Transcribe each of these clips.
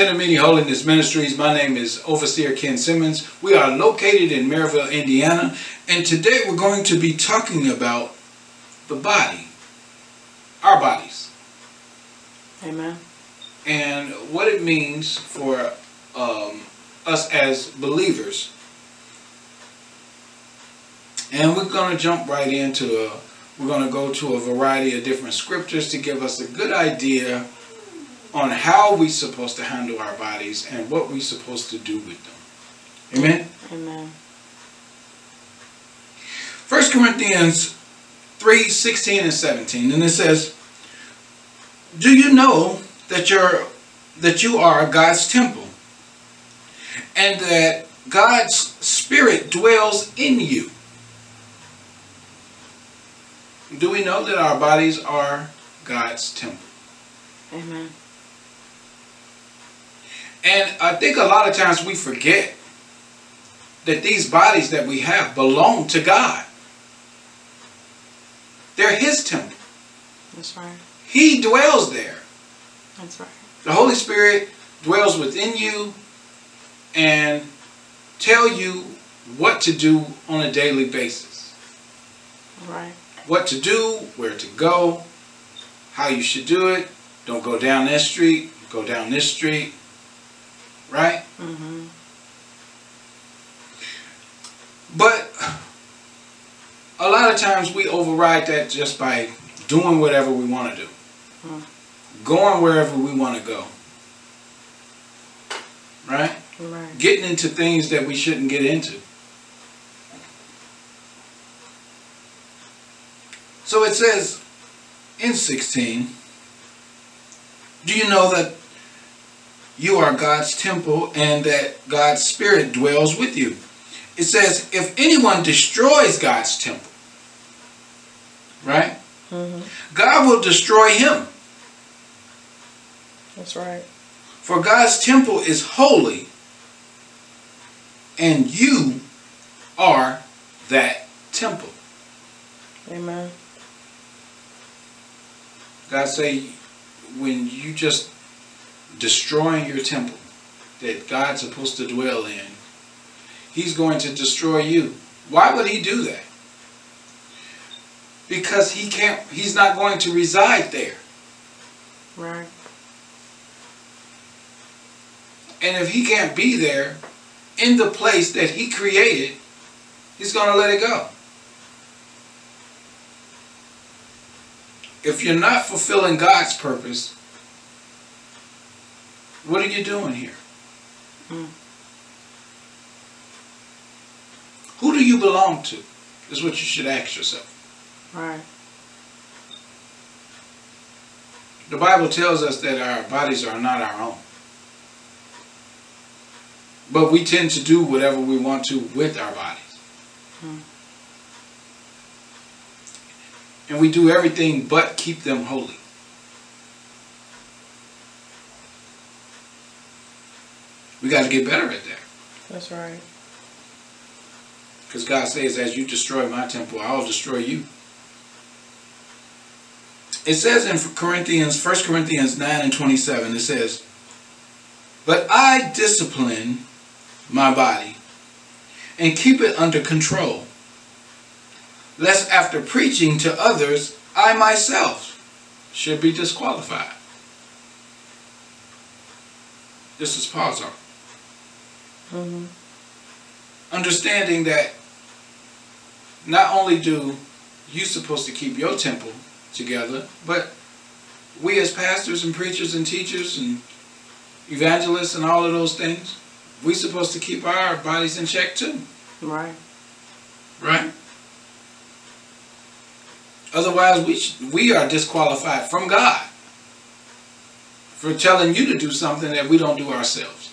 Meeting Holiness Ministries. My name is Overseer Ken Simmons. We are located in Merrillville, Indiana, and today we're going to be talking about the body, our bodies. Amen. And what it means for um, us as believers. And we're going to jump right into a, we're going to go to a variety of different scriptures to give us a good idea on how we're supposed to handle our bodies and what we're supposed to do with them. Amen? Amen. 1 Corinthians 3 16 and 17. And it says, Do you know that you're that you are God's temple and that God's spirit dwells in you? Do we know that our bodies are God's temple? Amen. And I think a lot of times we forget that these bodies that we have belong to God. They're His temple. That's right. He dwells there. That's right. The Holy Spirit dwells within you and tell you what to do on a daily basis. Right. What to do, where to go, how you should do it. Don't go down this street, go down this street. Right? Mm-hmm. But a lot of times we override that just by doing whatever we want to do. Hmm. Going wherever we want to go. Right? Right. Getting into things that we shouldn't get into. So it says in 16, Do you know that you are God's temple and that God's Spirit dwells with you? It says, If anyone destroys God's temple, right? Mm-hmm. God will destroy him. That's right. For God's temple is holy, and you are that temple. Amen. God say, when you just destroying your temple that God's supposed to dwell in, He's going to destroy you. Why would He do that? Because He can't. He's not going to reside there. Right. And if He can't be there in the place that He created, He's going to let it go. If you're not fulfilling God's purpose, what are you doing here? Hmm. Who do you belong to? Is what you should ask yourself. Right. The Bible tells us that our bodies are not our own. But we tend to do whatever we want to with our bodies. Hmm. And we do everything but keep them holy. We got to get better at that. That's right. Because God says, as you destroy my temple, I'll destroy you. It says in Corinthians, 1 Corinthians 9 and 27, it says, But I discipline my body and keep it under control, lest after preaching to others, I myself should be disqualified. This is Paul's argument. Mm-hmm. understanding that not only do you supposed to keep your temple together, but we as pastors and preachers and teachers and evangelists and all of those things, we supposed to keep our bodies in check too, Right. right? Otherwise, we sh- we are disqualified from God for telling you to do something that we don't do ourselves.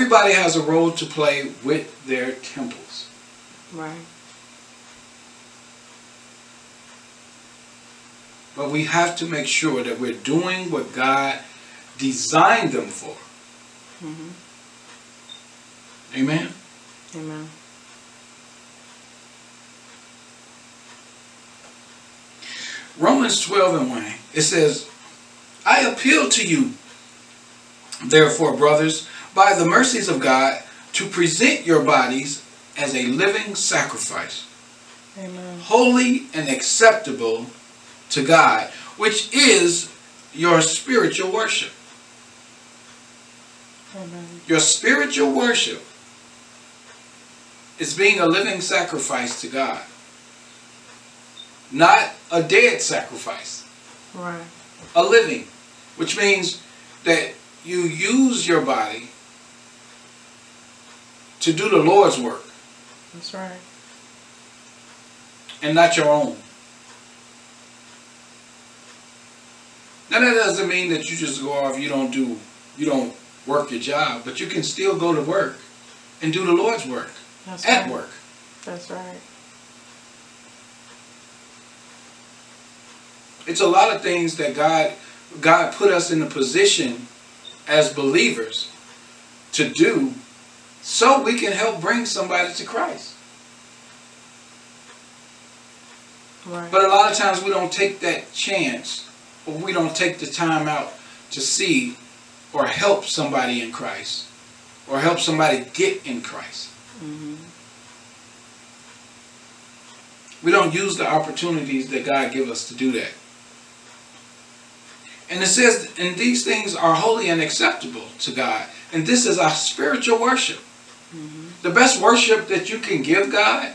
Everybody has a role to play with their temples. Right. But we have to make sure that we're doing what God designed them for. Mm-hmm. Amen? Amen. Romans 12 and 1, it says, I appeal to you, therefore, brothers, by the mercies of God, to present your bodies as a living sacrifice, Amen. holy and acceptable to God, which is your spiritual worship. Amen. Your spiritual worship is being a living sacrifice to God, not a dead sacrifice, Right. a living, which means that you use your body to do the Lord's work That's right. and not your own. Now that doesn't mean that you just go off, you don't do, you don't work your job, but you can still go to work and do the Lord's work That's at right. work. That's right. It's a lot of things that God God put us in a position as believers to do so we can help bring somebody to Christ. Right. But a lot of times we don't take that chance or we don't take the time out to see or help somebody in Christ or help somebody get in Christ. hmm We don't use the opportunities that God give us to do that. And it says, and these things are holy and acceptable to God. And this is our spiritual worship. Hmm The best worship that you can give God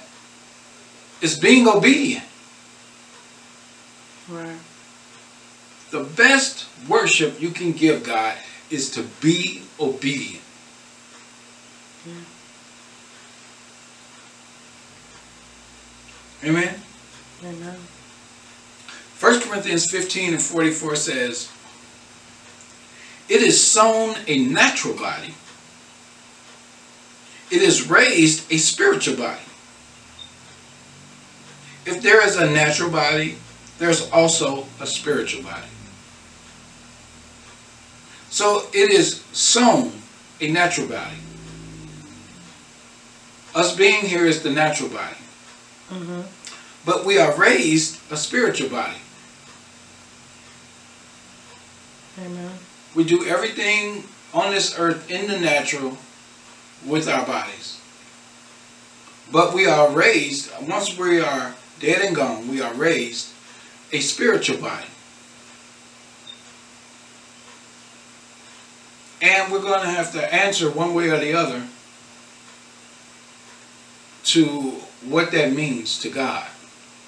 is being obedient. Right. The best worship you can give God is to be obedient. Amen. Amen. 1 Corinthians 15 and 44 says, It is sown a natural body, it is raised a spiritual body. If there is a natural body, there's also a spiritual body. So it is sown a natural body. Us being here is the natural body. hmm But we are raised a spiritual body. Amen. We do everything on this earth in the natural with our bodies. But we are raised, once we are dead and gone, we are raised a spiritual body. And we're going to have to answer one way or the other to what that means to God.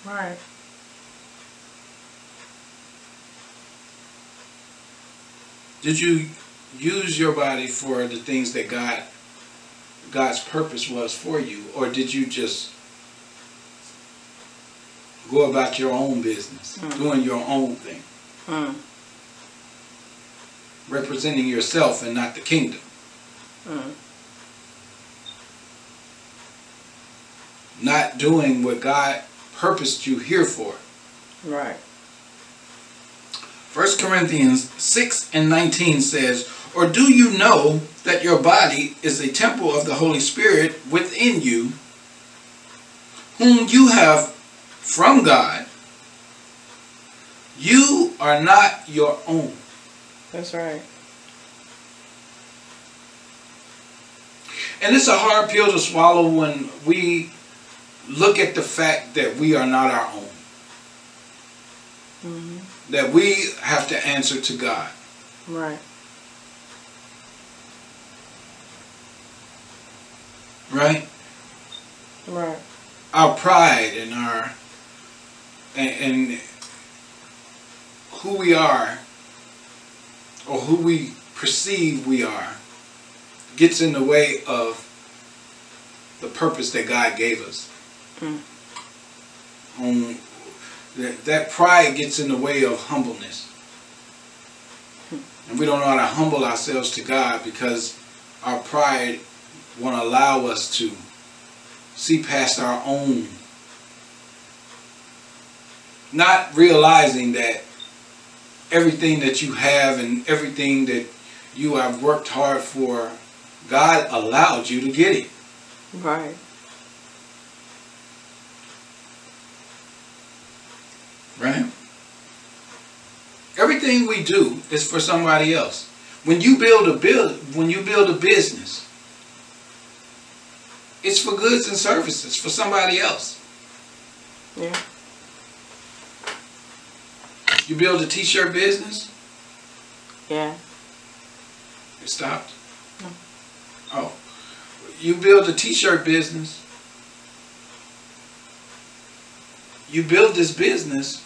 Right. Did you use your body for the things that God God's purpose was for you or did you just go about your own business, Mm. doing your own thing, Mm. representing yourself and not the kingdom? Mm. Not doing what God purposed you here for. Right. 1 Corinthians 6 and 19 says, Or do you know that your body is a temple of the Holy Spirit within you, whom you have from God? You are not your own. That's right. And it's a hard pill to swallow when we look at the fact that we are not our own, hmm that we have to answer to God. Right. Right? Right. our pride and our and, and who we are or who we perceive we are gets in the way of the purpose that God gave us. Mm. Um, that, that pride gets in the way of humbleness. And we don't know how to humble ourselves to God because our pride won't allow us to see past our own. Not realizing that everything that you have and everything that you have worked hard for, God allowed you to get it. Right. Right? Everything we do is for somebody else. When you build a build, when you build a business, it's for goods and services for somebody else. Yeah. You build a t-shirt business, Yeah. it stopped. No. Oh, you build a t-shirt business. You build this business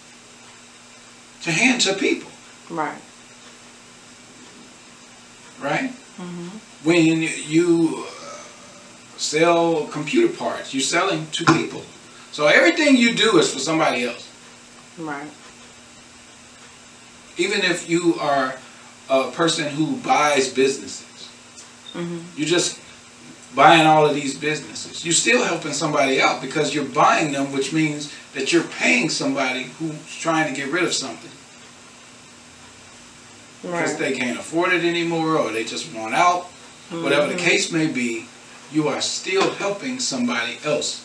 to hand to people, Right. right? Mhm. when you uh, sell computer parts, you're selling to people. So everything you do is for somebody else. Right. Even if you are a person who buys businesses, Mhm. you're just buying all of these businesses. You're still helping somebody out because you're buying them, which means that you're paying somebody who's trying to get rid of something because Right. they can't afford it anymore or they just want out. whatever the Mhm. case may be, you are still helping somebody else.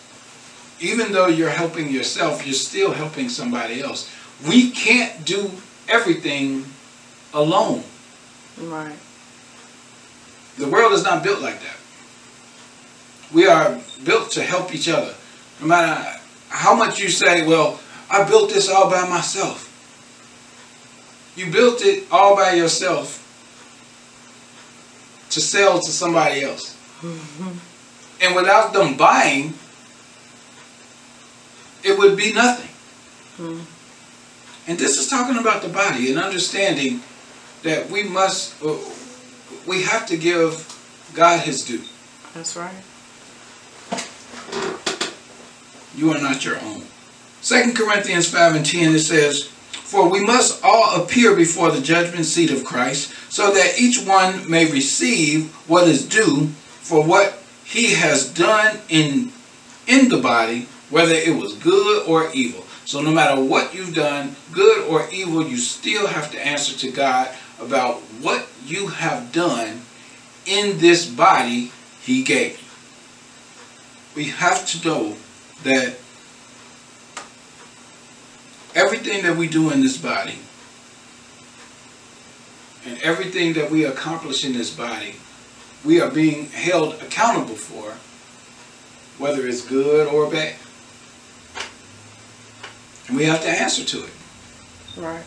Even though you're helping yourself, you're still helping somebody else. We can't do everything alone. Right. The world is not built like that. We are built to help each other. No matter how much you say, well, I built this all by myself. You built it all by yourself to sell to somebody else. And without them buying, it would be nothing. Mm. And this is talking about the body and understanding that we must, uh, we have to give God his due. That's right. You are not your own. Second Corinthians 5 and 10 it says, For we must all appear before the judgment seat of Christ, so that each one may receive what is due for what he has done in in the body, whether it was good or evil. So no matter what you've done, good or evil, you still have to answer to God about what you have done in this body he gave you. We have to know that everything that we do in this body and everything that we accomplish in this body, we are being held accountable for, whether it's good or bad. And we have to answer to it. Right.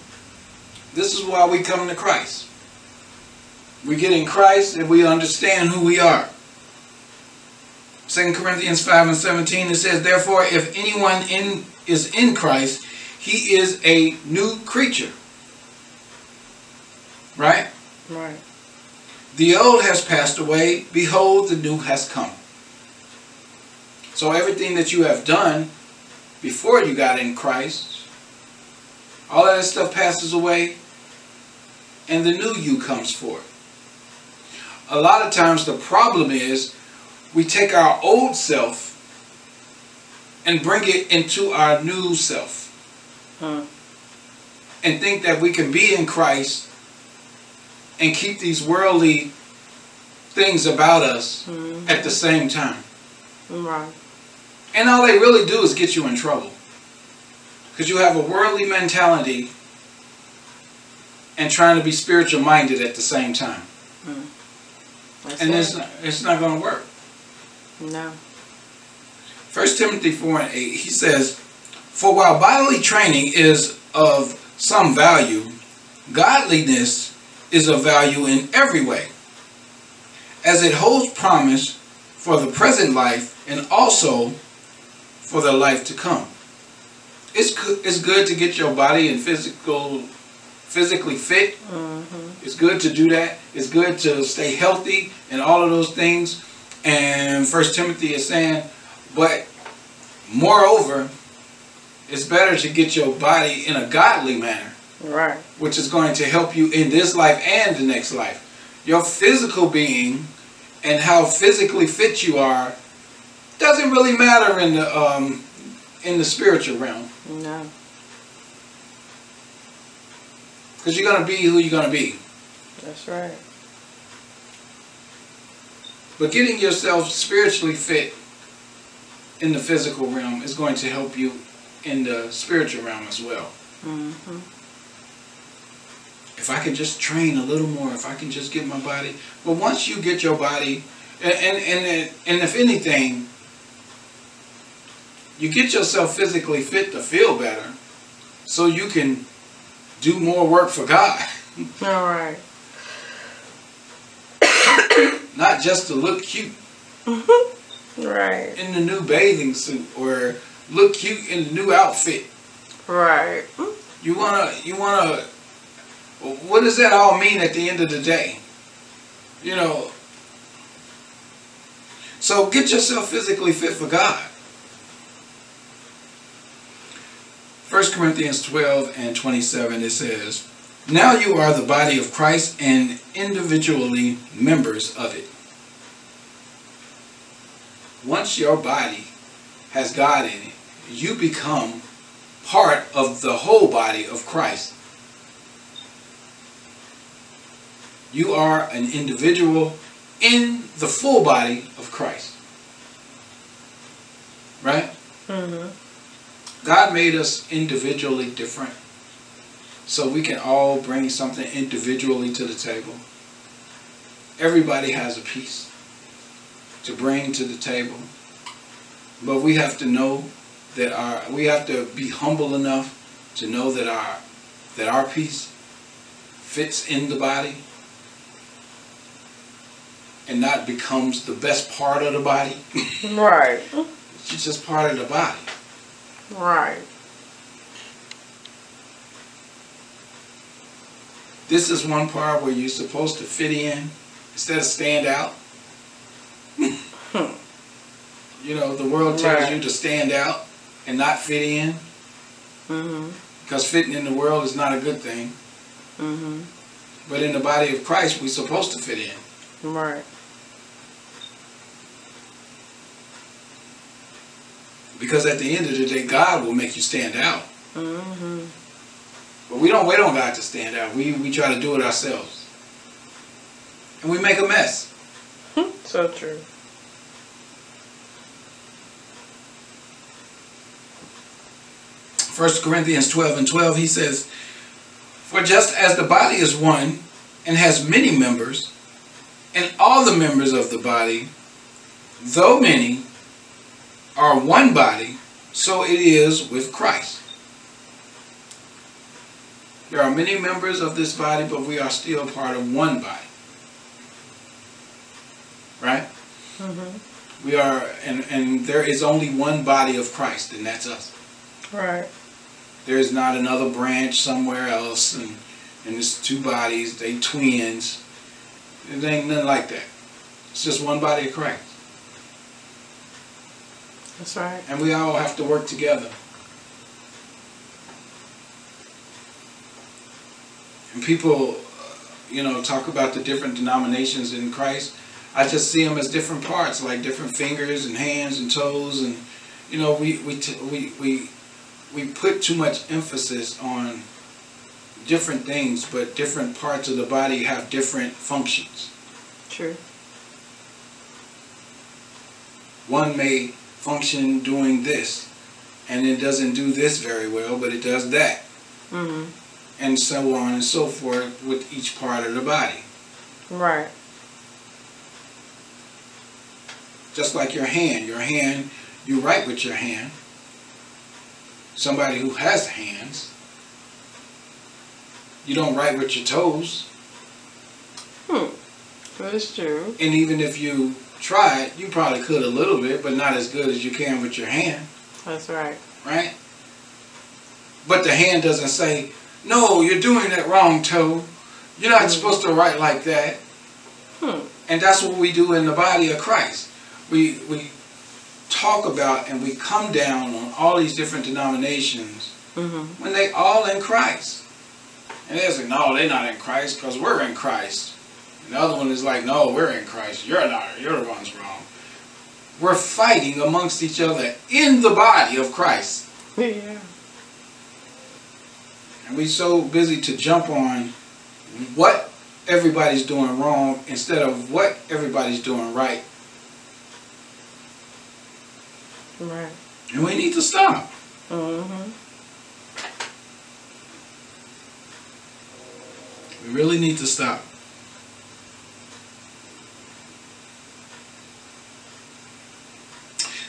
This is why we come to Christ. We get in Christ and we understand who we are. 2 Corinthians 5 and 17 it says, Therefore, if anyone in is in Christ, he is a new creature. Right? Right. The old has passed away, behold, the new has come. So everything that you have done before you got in Christ, all that stuff passes away, and the new you comes forth. A lot of times the problem is we take our old self and bring it into our new self Hmm. and think that we can be in Christ and keep these worldly things about us Mhm. at the same time. Right. And all they really do is get you in trouble. Because you have a worldly mentality and trying to be spiritual minded at the same time. That's And it's not, it's not going to work. No. First Timothy 4 and 8, he says, For while bodily training is of some value, godliness is of value in every way, as it holds promise for the present life and also for the life to come. It's good, it's good to get your body and physical physically fit. Mm-hmm. It's good to do that. It's good to stay healthy and all of those things. And First Timothy is saying, but moreover, it's better to get your body in a godly manner, Right. which is going to help you in this life and the next life. Your physical being and how physically fit you are doesn't really matter in the um, in the spiritual realm No. because you're gonna be who you're gonna be. That's right. But getting yourself spiritually fit in the physical realm is going to help you in the spiritual realm as well. Mm-hmm. if I can just train a little more, if I can just get my body. But once you get your body, and and and, and if anything, you get yourself physically fit to feel better, so you can do more work for God. All right. Not just to look cute mm-hmm. Right. in the new bathing suit or look cute in the new outfit. Right. You wanna, you wanna. What does that all mean at the end of the day? You know. So get yourself physically fit for God. 1 Corinthians 12 and 27 it says, Now you are the body of Christ and individually members of it. Once your body has God in it, you become part of the whole body of Christ. You are an individual in the full body of Christ. Right? Mhm. God made us individually different so we can all bring something individually to the table. Everybody has a piece to bring to the table. But we have to know that our we have to be humble enough to know that our that our piece fits in the body and not becomes the best part of the body. Right. It's just part of the body. Right. This is one part where you're supposed to fit in instead of stand out. you know, the world tells Right. you to stand out and not fit in Mhm. because fitting in the world is not a good thing. Mhm. But in the body of Christ, we're supposed to fit in. Right. Because at the end of the day, God will make you stand out. Mhm. But we don't wait on God to stand out. We, we try to do it ourselves. And we make a mess. So true. First Corinthians 12 and 12, he says, For just as the body is one and has many members, and all the members of the body, though many, are one body, so it is with Christ. There are many members of this body, but we are still part of one body. Right? Mhm. We are, and, and there is only one body of Christ, and that's us. Right. There's not another branch somewhere else, and, and it's two bodies, they twins. It ain't nothing like that. It's just one body of Christ. That's right. And we all have to work together. And people, you know, talk about the different denominations in Christ. I just see them as different parts, like different fingers and hands and toes, and you know, we we t- we we we put too much emphasis on different things, but different parts of the body have different functions. True. One may function doing this, and it doesn't do this very well, but it does that. Mhm. And so on and so forth with each part of the body. Right. Just like your hand. Your hand, you write with your hand. Somebody who has hands, you don't write with your toes. Hmm. That's true. And even if you tried, you probably could a little bit, but not as good as you can with your hand, That's right. right? But the hand doesn't say, no, you're doing that wrong, toe. You're not supposed to write like that. Hmm. And that's what we do in the body of Christ. We we talk about and we come down on all these different denominations Mhm. when they all in Christ. And they're like, no, they're not in Christ because we're in Christ. And the other one is like, no, we're in Christ. You're not. You're the ones wrong. We're fighting amongst each other in the body of Christ. Yeah. And we so busy to jump on what everybody's doing wrong instead of what everybody's doing right. Right. And we need to stop. Mm-hmm. We really need to stop.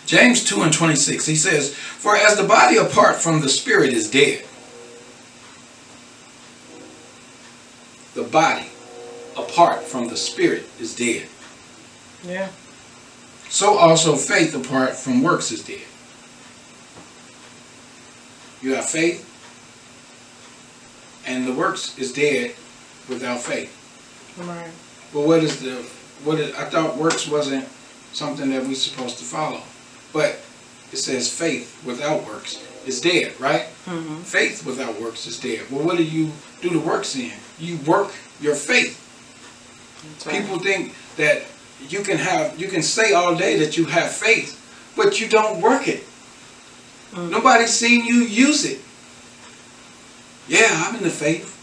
James 2 and 26, he says, For as the body apart from the spirit is dead, body apart from the spirit is dead. Yeah. So also faith apart from works is dead. You have faith, and the works is dead without faith. Right. But what is the what is, I thought works wasn't something that we're supposed to follow. But it says faith without works is dead, right? Mm-hmm. Faith without works is dead. Well, what do you do the works in? You work your faith. Right. People think that you can have you can say all day that you have faith, but you don't work it. Mm. Nobody's seen you use it. Yeah, I'm in the faith.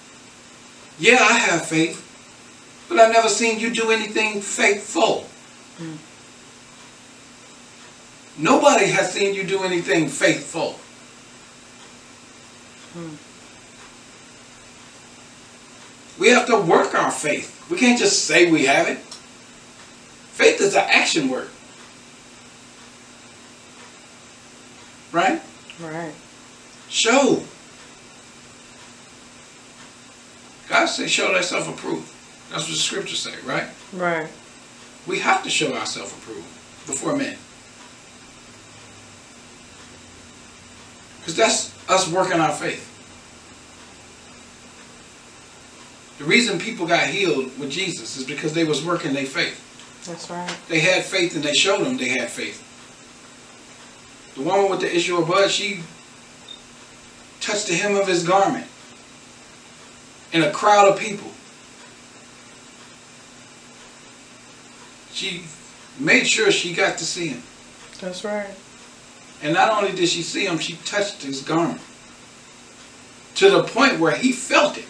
Yeah, I have faith. But I've never seen you do anything faithful. Mm. Nobody has seen you do anything faithful. Mm. We have to work our faith. We can't just say we have it. Faith is an action word. Right? Right. Show. God says show thyself approved. That's what the scriptures say, right? Right. We have to show ourselves approved before men. Because that's us working our faith. The reason people got healed with Jesus is because they was working their faith. That's right. They had faith and they showed them they had faith. The woman with the issue of blood, she touched the hem of his garment in a crowd of people. She made sure she got to see him. That's right. And not only did she see him, she touched his garment. To the point where he felt it.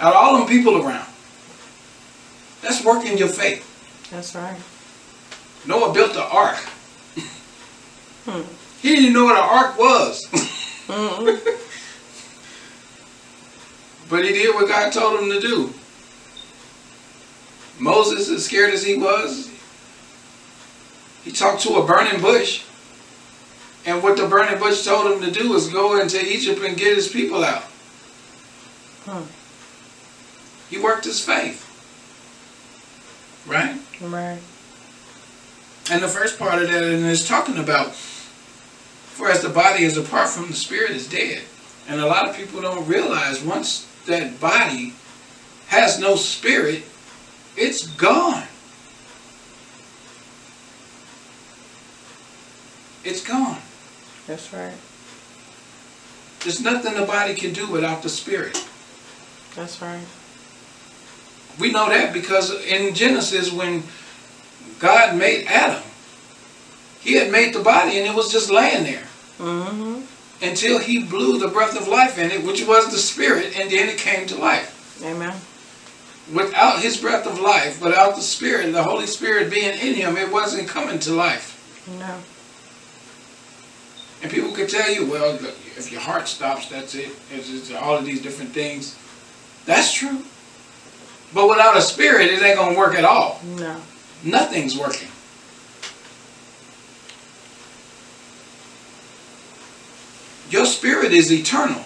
Out of all them people around. That's working your faith. That's right. Noah built the ark. Hmm. He didn't know what an ark was. But he did what God told him to do. Moses, as scared as he was, he talked to a burning bush. And what the burning bush told him to do was go into Egypt and get his people out. Hmm. He worked his faith. Right? Right. And the first part of that is talking about, for as the body is apart from the spirit is dead. And a lot of people don't realize once that body has no spirit, it's gone. It's gone. That's right. There's nothing the body can do without the spirit. That's right. We know that because in Genesis, when God made Adam, he had made the body and it was just laying there Mm-hmm. until he blew the breath of life in it, which was the spirit, and then it came to life. Amen. Without his breath of life, without the spirit, the Holy Spirit being in him, it wasn't coming to life. No. And people could tell you, well, if your heart stops, that's it. It's, it's all of these different things. That's true. But without a spirit, it ain't going to work at all. No. Nothing's working. Your spirit is eternal.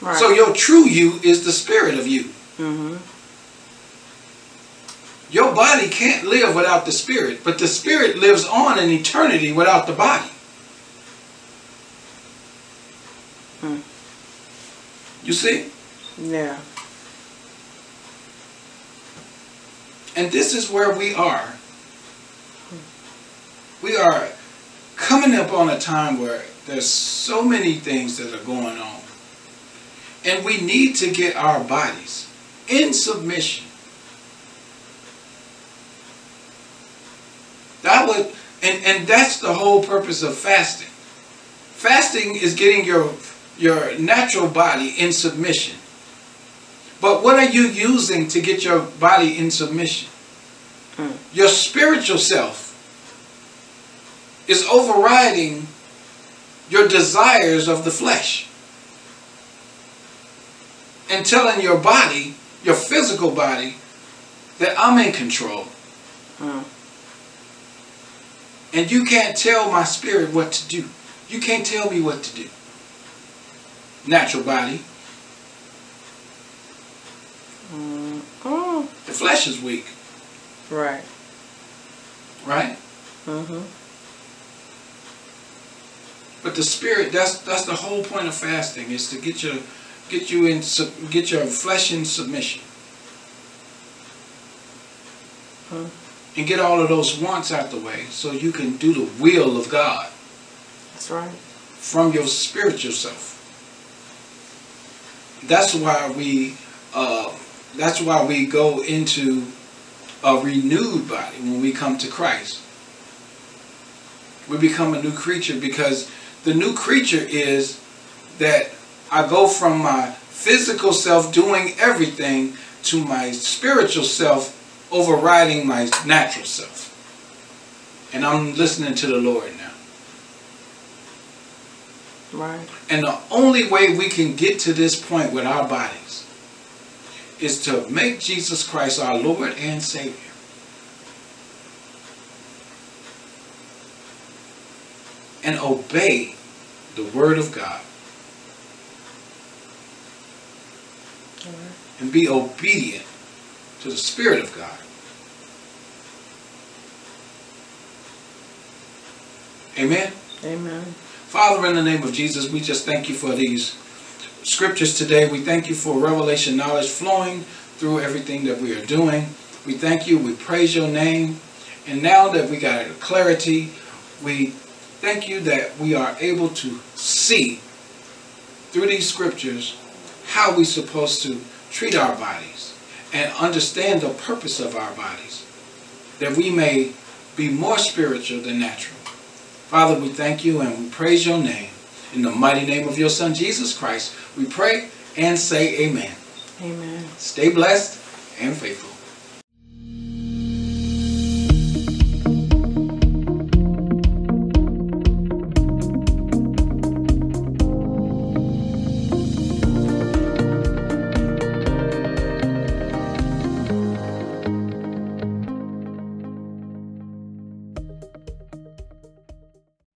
Right. So your true you is the spirit of you. mm-hmm. Your body can't live without the spirit, but the spirit lives on in eternity without the body. Hmm. You see? Yeah. And this is where we are. We are coming up on a time where there's so many things that are going on. And we need to get our bodies in submission. That would and, and that's the whole purpose of fasting. Fasting is getting your your natural body in submission. But what are you using to get your body in submission? Hmm. Your spiritual self is overriding your desires of the flesh and telling your body your physical body, that I'm in control. Mm. And you can't tell my spirit what to do. You can't tell me what to do. Natural body. Mm. The flesh is weak, Right. right? Mm-hmm. But the spirit, that's that's the whole point of fasting, is to get your get you in get your flesh in submission. Hmm. And get all of those wants out the way so you can do the will of God That's right. from your spiritual self. That's why we uh, that's why we go into a renewed body when we come to Christ. We become a new creature because the new creature is that I go from my physical self doing everything to my spiritual self overriding my natural self. And I'm listening to the Lord now. Right. And the only way we can get to this point with our bodies is to make Jesus Christ our Lord and Savior. And obey the Word of God. Right. And be obedient to the Spirit of God. Amen. Amen. Father, in the name of Jesus, we just thank you for these scriptures today. We thank you for revelation knowledge flowing through everything that we are doing. We thank you. We praise your name. And now that we got clarity, we thank you that we are able to see through these scriptures how we're supposed to treat our bodies and understand the purpose of our bodies, that we may be more spiritual than natural. Father, we thank you and we praise your name. In the mighty name of your Son, Jesus Christ, we pray and say amen. Amen. Stay blessed and faithful.